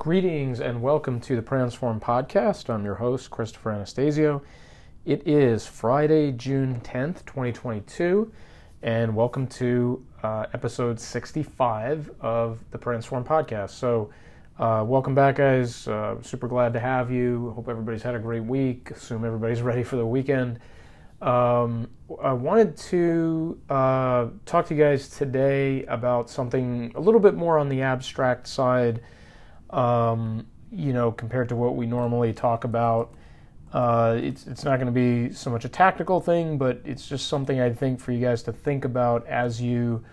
Greetings and welcome to the Transform Podcast. I'm your host, Christopher Anastasio. It is Friday, June 10th, 2022, and welcome to uh, episode 65 of the Transform Podcast. So, uh, welcome back, guys. Uh, super glad to have you. Hope everybody's had a great week. Assume everybody's ready for the weekend. Um, I wanted to uh, talk to you guys today about something a little bit more on the abstract side um, you know, compared to what we normally talk about. Uh, it's it's not going to be so much a tactical thing, but it's just something I think for you guys to think about as you,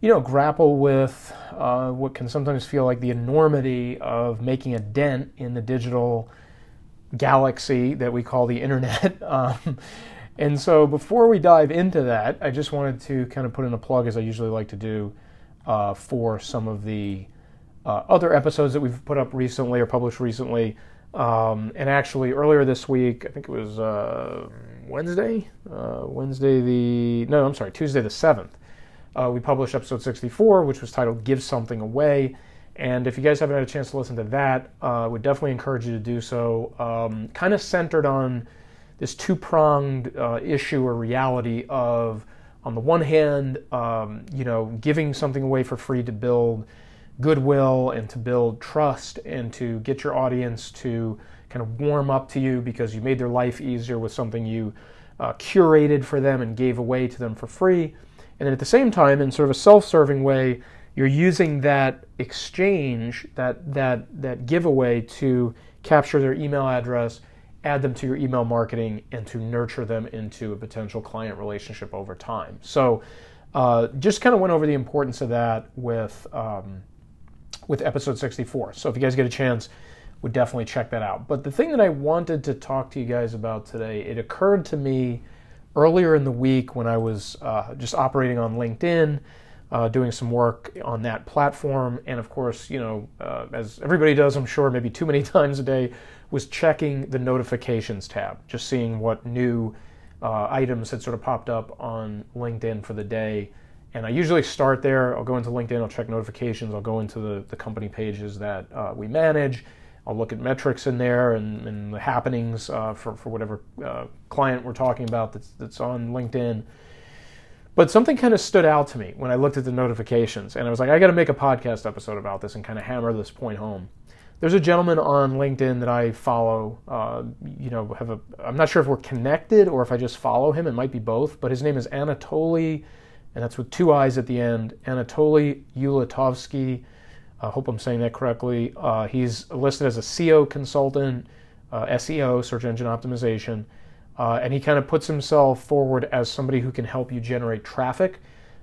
you know, grapple with uh, what can sometimes feel like the enormity of making a dent in the digital galaxy that we call the internet. um, and so, before we dive into that, I just wanted to kind of put in a plug, as I usually like to do, uh, for some of the uh, other episodes that we've put up recently or published recently. Um, and actually, earlier this week, I think it was uh, Wednesday, uh, Wednesday the no, I'm sorry, Tuesday the seventh. Uh, we published episode 64, which was titled "Give Something Away." And if you guys haven't had a chance to listen to that, uh, I would definitely encourage you to do so. Um, kind of centered on this two-pronged uh, issue or reality of, on the one hand, um, you know, giving something away for free to build goodwill and to build trust and to get your audience to kind of warm up to you because you made their life easier with something you uh, curated for them and gave away to them for free. And then at the same time, in sort of a self-serving way, you're using that exchange, that that that giveaway to capture their email address, add them to your email marketing, and to nurture them into a potential client relationship over time. So, uh, just kind of went over the importance of that with um, with episode 64. So if you guys get a chance, would definitely check that out. But the thing that I wanted to talk to you guys about today, it occurred to me earlier in the week when I was uh, just operating on LinkedIn, uh, doing some work on that platform, and of course, you know, uh, as everybody does, I'm sure, maybe too many times a day, was checking the notifications tab, just seeing what new uh, items had sort of popped up on LinkedIn for the day. And I usually start there. I'll go into LinkedIn, I'll check notifications, I'll go into the, the company pages that uh, we manage. I'll look at metrics in there and, and the happenings uh, for, for whatever uh, client we're talking about that's, that's on LinkedIn. But something kind of stood out to me when I looked at the notifications, and I was like, I got to make a podcast episode about this and kind of hammer this point home. There's a gentleman on LinkedIn that I follow. Uh, you know, have a. I'm not sure if we're connected or if I just follow him. It might be both. But his name is Anatolii and that's with two I's at the end. Anatolii Ulitovskyi. I hope I'm saying that correctly. Uh, he's listed as a SEO consultant, uh, SEO, search engine optimization, uh, and he kind of puts himself forward as somebody who can help you generate traffic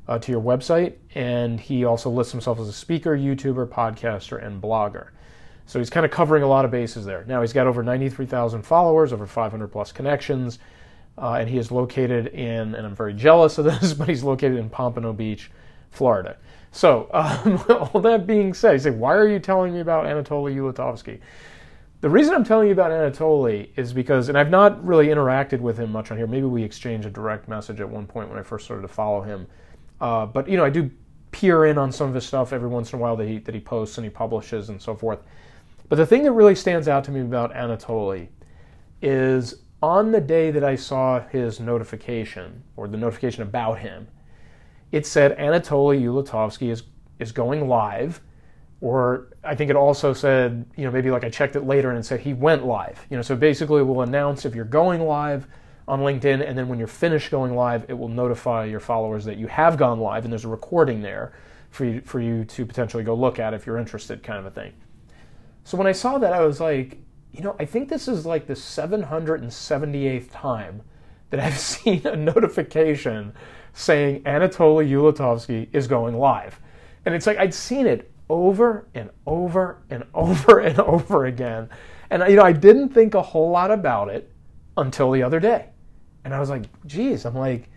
uh, to your website. And he also lists himself as a speaker, YouTuber, podcaster, and blogger. So he's kind of covering a lot of bases there. Now he's got over 93,000 followers, over 500 plus connections. Uh, and he is located in, and I'm very jealous of this, but he's located in Pompano Beach, Florida. So, um, all that being said, you say, why are you telling me about Anatolii Ulitovskyi? The reason I'm telling you about Anatolii is because, and I've not really interacted with him much on here. Maybe we exchanged a direct message at one point when I first started to follow him. Uh, but you know, I do peer in on some of his stuff every once in a while that he that he posts and he publishes and so forth. But the thing that really stands out to me about Anatolii is on the day that I saw his notification, or the notification about him, it said Anatolii Ulitovskyi is, is going live. Or I think it also said, you know, maybe like I checked it later and it said he went live. You know, so basically it will announce if you're going live on LinkedIn, and then when you're finished going live, it will notify your followers that you have gone live, and there's a recording there for you, for you to potentially go look at if you're interested, kind of a thing. So when I saw that, I was like, you know, I think this is like the 778th time that I've seen a notification saying Anatolii Ulitovskyi is going live. And it's like I'd seen it over and over and over and over again. And you know, I didn't think a whole lot about it until the other day. And I was like, geez, I'm like,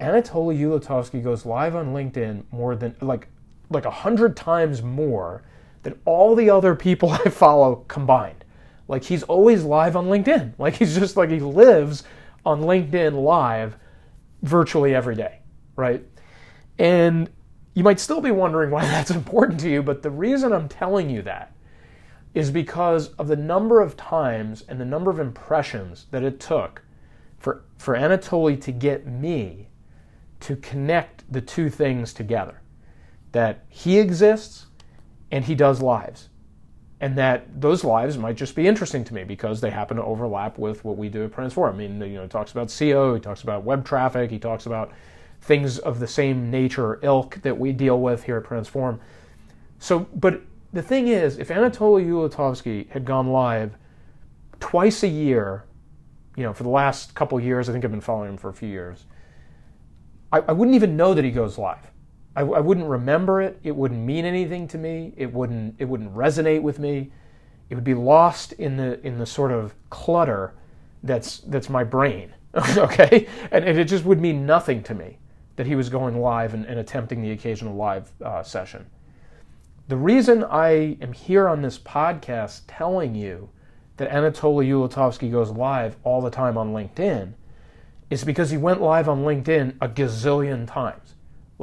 Anatolii Ulitovskyi goes live on LinkedIn more than like like a hundred times more than all the other people I follow combined. Like he's always live on LinkedIn. Like he's just like he lives on LinkedIn live virtually every day, right? And you might still be wondering why that's important to you, but the reason I'm telling you that is because of the number of times and the number of impressions that it took for, for Anatolii to get me to connect the two things together that he exists and he does lives. And that those lives might just be interesting to me because they happen to overlap with what we do at Transform. I mean, you know, he talks about SEO, he talks about web traffic, he talks about things of the same nature ilk that we deal with here at Transform. So, but the thing is, if Anatolii Ulitovskyi had gone live twice a year, you know, for the last couple years, I think I've been following him for a few years, I, I wouldn't even know that he goes live. I, I, wouldn't remember it. It wouldn't mean anything to me. It wouldn't. It wouldn't resonate with me. It would be lost in the in the sort of clutter that's that's my brain. okay, and, and, it just would mean nothing to me that he was going live and, and attempting the occasional live uh, session. The reason I am here on this podcast telling you that Anatolii Ulitovskyi goes live all the time on LinkedIn is because he went live on LinkedIn a gazillion times.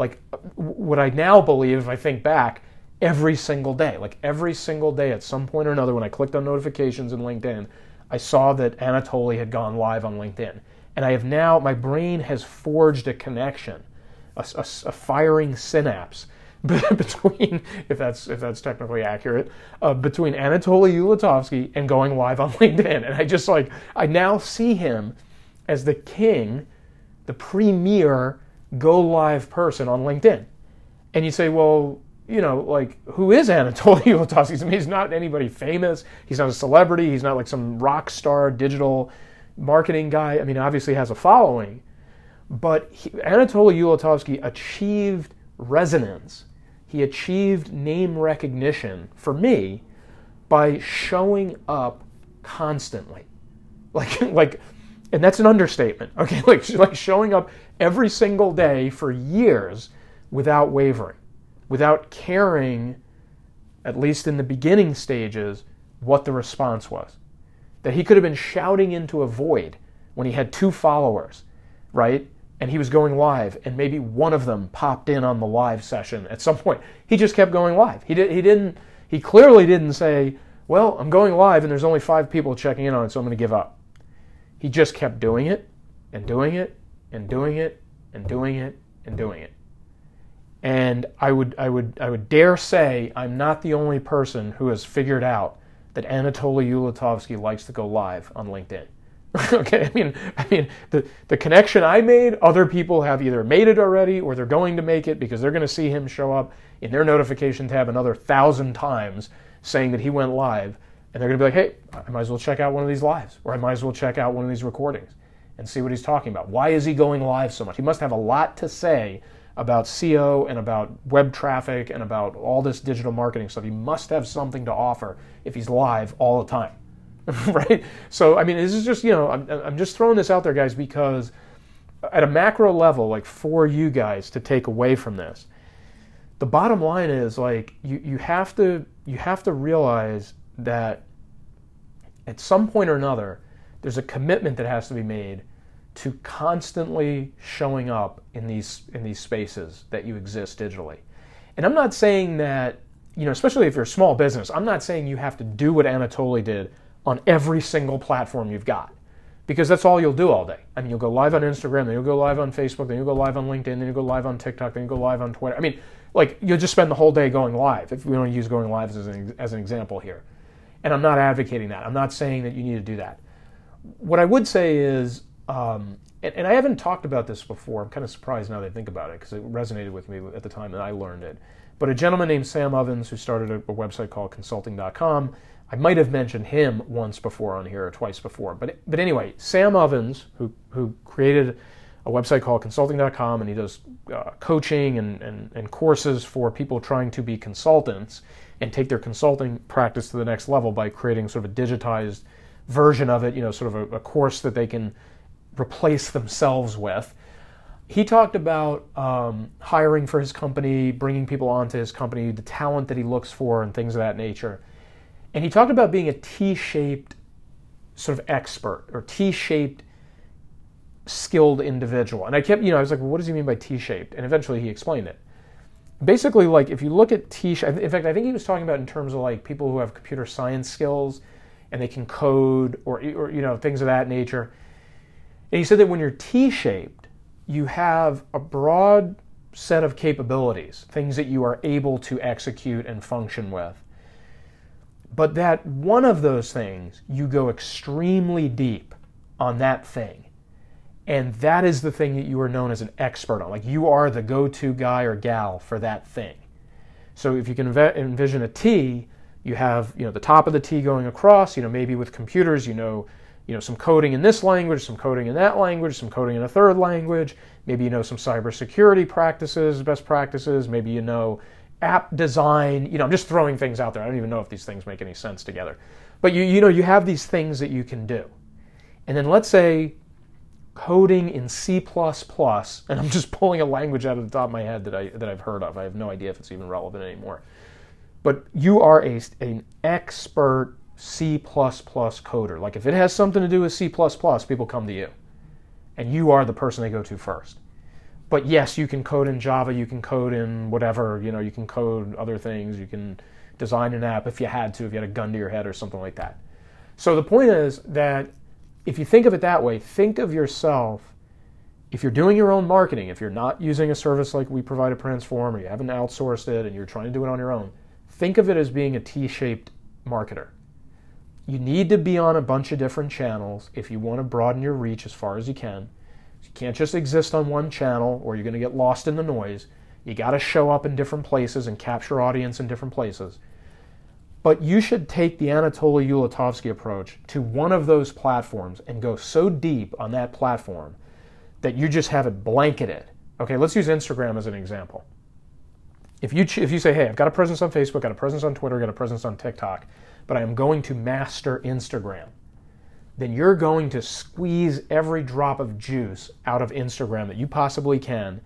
Like what I now believe, if I think back, every single day. Like every single day at some point or another, when I clicked on notifications in LinkedIn, I saw that Anatolii had gone live on LinkedIn. And I have now, my brain has forged a connection, a, a, a firing synapse between, if that's if that's technically accurate, uh, between Anatolii Ulitovskyi and going live on LinkedIn. And I just like I now see him as the king, the premier go live person on LinkedIn. And you say, well, you know, like who is Anatolii Ulitovskyi? I mean, he's not anybody famous. He's not a celebrity. He's not like some rock star digital marketing guy. I mean, obviously has a following, but he, Anatolii Ulitovskyi achieved resonance. He achieved name recognition for me by showing up constantly. Like, like and that's an understatement. Okay, like like showing up every single day for years without wavering, without caring, at least in the beginning stages, what the response was. That he could have been shouting into a void when he had two followers, right? And he was going live, and maybe one of them popped in on the live session at some point. He just kept going live. He did. He didn't. He clearly didn't say, "Well, I'm going live, and there's only five people checking in on it, so I'm going to give up." He just kept doing it and doing it and doing it and doing it and doing it. And I would, I would, I would dare say I'm not the only person who has figured out that Anatolii Ulitovskyi likes to go live on LinkedIn. okay, I mean, I mean, the the connection I made, other people have either made it already or they're going to make it because they're going to see him show up in their notification tab another thousand times saying that he went live and they're going to be like, hey, I might as well check out one of these lives, or I might as well check out one of these recordings and see what he's talking about. Why is he going live so much? He must have a lot to say about SEO and about web traffic and about all this digital marketing stuff. He must have something to offer if he's live all the time, right? So, I mean, this is just, you know, I'm, I'm just throwing this out there, guys, because at a macro level, like for you guys to take away from this, the bottom line is like you, you have to you have to realize that at some point or another, there's a commitment that has to be made to constantly showing up in these in these spaces that you exist digitally. And I'm not saying that, you know, especially if you're a small business, I'm not saying you have to do what Anatolii did on every single platform you've got. Because that's all you'll do all day. I mean, you'll go live on Instagram, then you'll go live on Facebook, then you'll go live on LinkedIn, then you'll go live on TikTok, then you'll go live on Twitter. I mean, like, you'll just spend the whole day going live, if we to use going live as an, as an example here. And I'm not advocating that. I'm not saying that you need to do that. What I would say is, um, and, and, I haven't talked about this before. I'm kind of surprised now that I think about it because it resonated with me at the time that I learned it. But a gentleman named Sam Ovens who started a, a website called Consulting.com. I might have mentioned him once before on here or twice before. But but anyway, Sam Ovens, who who created a website called Consulting.com, and he does uh, coaching and, and, and courses for people trying to be consultants and take their consulting practice to the next level by creating sort of a digitized version of it, you know, sort of a, a course that they can replace themselves with. He talked about um, hiring for his company, bringing people onto his company, the talent that he looks for, and things of that nature. And he talked about being a T shaped sort of expert or T shaped skilled individual. And I kept, you know, I was like, well, what does he mean by T shaped? And eventually he explained it. Basically like if you look at T, in fact, I think he was talking about in terms of like people who have computer science skills and they can code or, or you know things of that nature. And he said that when you're T-shaped, you have a broad set of capabilities, things that you are able to execute and function with. But that one of those things, you go extremely deep on that thing. And that is the thing that you are known as an expert on. Like you are the go to guy or gal for that thing. So if you can envision a T, you have you know the top of the T going across. You know maybe with computers, you know you know some coding in this language, some coding in that language, some coding in a third language. Maybe you know some cybersecurity practices, best practices. Maybe you know app design. You know I'm just throwing things out there. I don't even know if these things make any sense together. But you you know you have these things that you can do. And then let's say coding in C++, and I'm just pulling a language out of the top of my head that I that I've heard of. I have no idea if it's even relevant anymore. But you are a, an expert C++ coder. Like if it has something to do with C++, people come to you. And you are the person they go to first. But yes, you can code in Java, you can code in whatever, you know, you can code other things, you can design an app if you had to, if you had a gun to your head or something like that. So the point is that if you think of it that way, think of yourself if you're doing your own marketing, if you're not using a service like we provide at Transform or you haven't outsourced it and you're trying to do it on your own, think of it as being a T shaped marketer. You need to be on a bunch of different channels if you want to broaden your reach as far as you can. You can't just exist on one channel or you're going to get lost in the noise. You got to show up in different places and capture audience in different places. But you should take the Anatolii Ulitovskyi approach to one of those platforms and go so deep on that platform that you just have it blanketed. Okay, let's use Instagram as an example. If you, if you say, hey, I've got a presence on Facebook, got a presence on Twitter, got a presence on TikTok, but I am going to master Instagram, then you're going to squeeze every drop of juice out of Instagram that you possibly can.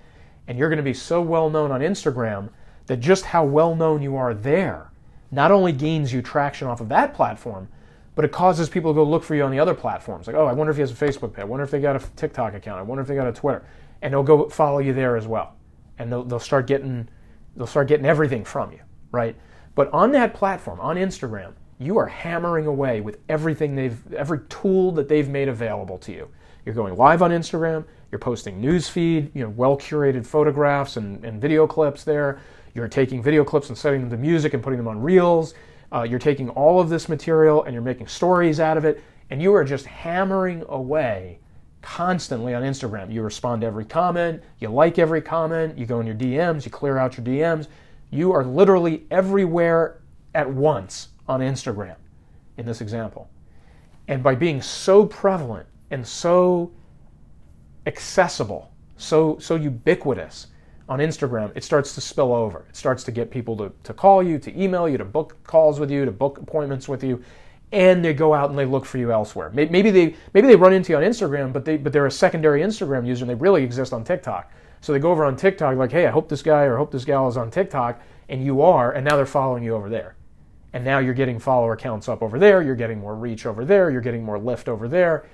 And you're going to be so well known on Instagram that just how well known you are there not only gains you traction off of that platform, but it causes people to go look for you on the other platforms. Like, oh, I wonder if he has a Facebook page. I wonder if they got a TikTok account. I wonder if they got a Twitter. And they'll go follow you there as well. And they'll, they'll start getting they'll start getting everything from you, right? But on that platform, on Instagram, you are hammering away with everything they've, every tool that they've made available to you. You're going live on Instagram, you're posting news feed, you know, well curated photographs and, and video clips there. You're taking video clips and setting them to music and putting them on reels. Uh, you're taking all of this material and you're making stories out of it, and you are just hammering away constantly on Instagram. You respond to every comment, you like every comment, you go in your DMs, you clear out your DMs. You are literally everywhere at once on Instagram in this example. And by being so prevalent and so accessible, so so ubiquitous on Instagram, it starts to spill over. It starts to get people to, to call you, to email you, to book calls with you, to book appointments with you and they go out and they look for you elsewhere. Maybe they maybe they run into you on Instagram, but they but they're a secondary Instagram user and they really exist on TikTok. So they go over on TikTok like, hey, I hope this guy or hope this gal is on TikTok, and you are, and now they're following you over there. And now you're getting follower counts up over there, you're getting more reach over there, you're getting more lift over there.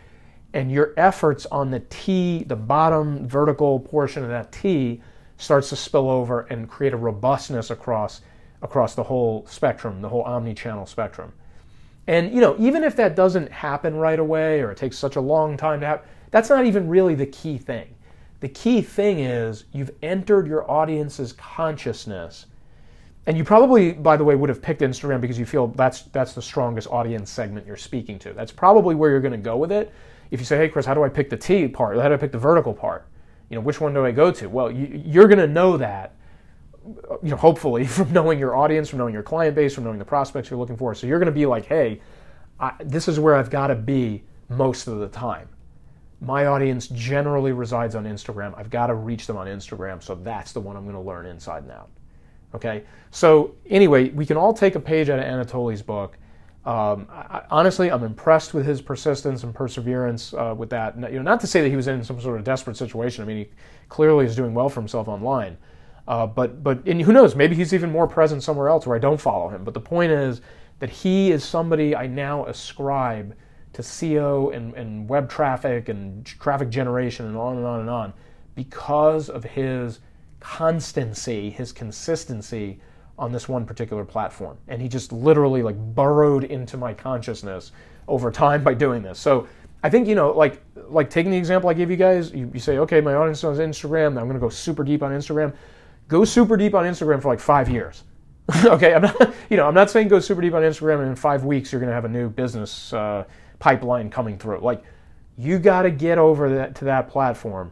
And your efforts on the T, the bottom vertical portion of that T, starts to spill over and create a robustness across across the whole spectrum, the whole omni-channel spectrum. And you know, even if that doesn't happen right away or it takes such a long time to happen, that's not even really the key thing. The key thing is you've entered your audience's consciousness. And you probably, by the way, would have picked Instagram because you feel that's that's the strongest audience segment you're speaking to. That's probably where you're going to go with it. If you say, "Hey, Chris, how do I pick the T part? How do I pick the vertical part? You know, which one do I go to?" Well, you, you're going to know that you know, hopefully from knowing your audience, from knowing your client base, from knowing the prospects you're looking for. So you're going to be like, hey, I, this is where I've got to be most of the time. My audience generally resides on Instagram. I've got to reach them on Instagram, so that's the one I'm going to learn inside and out. Okay. So anyway, we can all take a page out of Anatolii's book. Um, I, honestly, I'm impressed with his persistence and perseverance uh, with that. You know, not to say that he was in some sort of desperate situation. I mean, he clearly is doing well for himself online. Uh, but but who knows? Maybe he's even more present somewhere else where I don't follow him. But the point is that he is somebody I now ascribe to SEO and, and web traffic and traffic generation and on and on and on because of his constancy, his consistency on this one particular platform. And he just literally like burrowed into my consciousness over time by doing this. So I think, you know, like like taking the example I gave you guys, you, you say, okay, my audience is on Instagram, I'm gonna go super deep on Instagram. Go super deep on Instagram for like five years. okay, I'm not, you know, I'm not saying go super deep on Instagram and in five weeks you're gonna have a new business uh, pipeline coming through. Like, you got to get over that to that platform,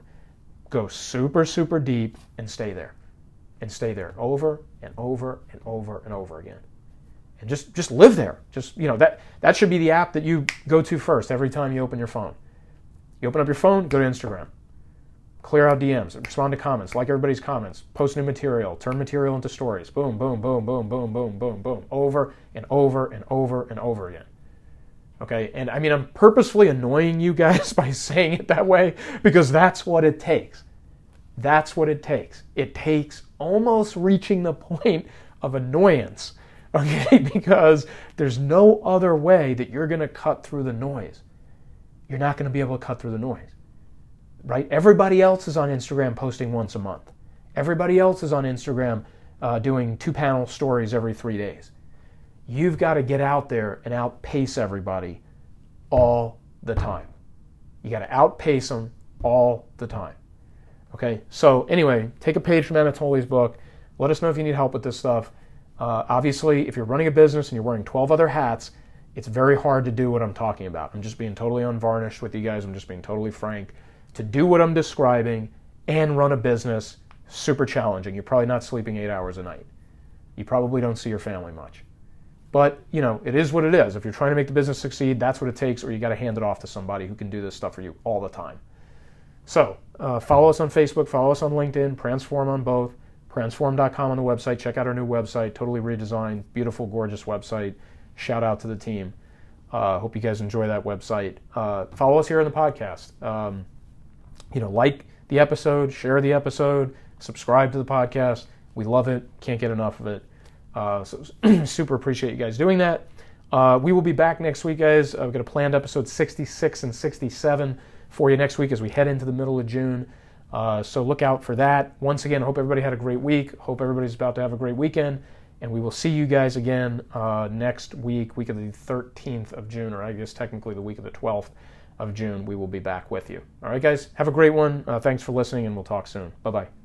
go super super deep, and stay there, and stay there over and over and over and over again, and just just live there. Just you know that that should be the app that you go to first every time you open your phone. You open up your phone, go to Instagram, clear out DMs, respond to comments, like everybody's comments, post new material, turn material into stories. Boom, boom, boom, boom, boom, boom, boom, boom, over and over and over and over again. Okay, and I mean, I'm purposefully annoying you guys by saying it that way because that's what it takes. That's what it takes. It takes almost reaching the point of annoyance, okay, because there's no other way that you're going to cut through the noise. You're not going to be able to cut through the noise, right? Everybody else is on Instagram posting once a month. Everybody else is on Instagram uh, doing two panel stories every three days. You've got to get out there and outpace everybody all the time. You got to outpace them all the time. Okay, so anyway, take a page from Anatolii's book. Let us know if you need help with this stuff. Uh, obviously, if you're running a business and you're wearing 12 other hats, it's very hard to do what I'm talking about. I'm just being totally unvarnished with you guys. I'm just being totally frank. To do what I'm describing and run a business, super challenging. You're probably not sleeping eight hours a night. You probably don't see your family much. But, you know, it is what it is. If you're trying to make the business succeed, that's what it takes, or you got to hand it off to somebody who can do this stuff for you all the time. So, uh, follow us on Facebook, follow us on LinkedIn, Pransform on both, pransform.com on the website. Check out our new website, totally redesigned, beautiful, gorgeous website. Shout out to the team. Uh, hope you guys enjoy that website. Uh, follow us here on the podcast. Um, you know, like the episode, share the episode, subscribe to the podcast. We love it. Can't get enough of it. Uh, so super appreciate you guys doing that. Uh, we will be back next week, guys. I've got a planned episode 66 and 67 for you next week as we head into the middle of June. Uh, so look out for that. Once again, hope everybody had a great week. Hope everybody's about to have a great weekend. And we will see you guys again uh, next week, week of the 13th of June, or I guess technically the week of the 12th of June. We will be back with you. All right, guys, have a great one. Uh, thanks for listening, and we'll talk soon. Bye bye.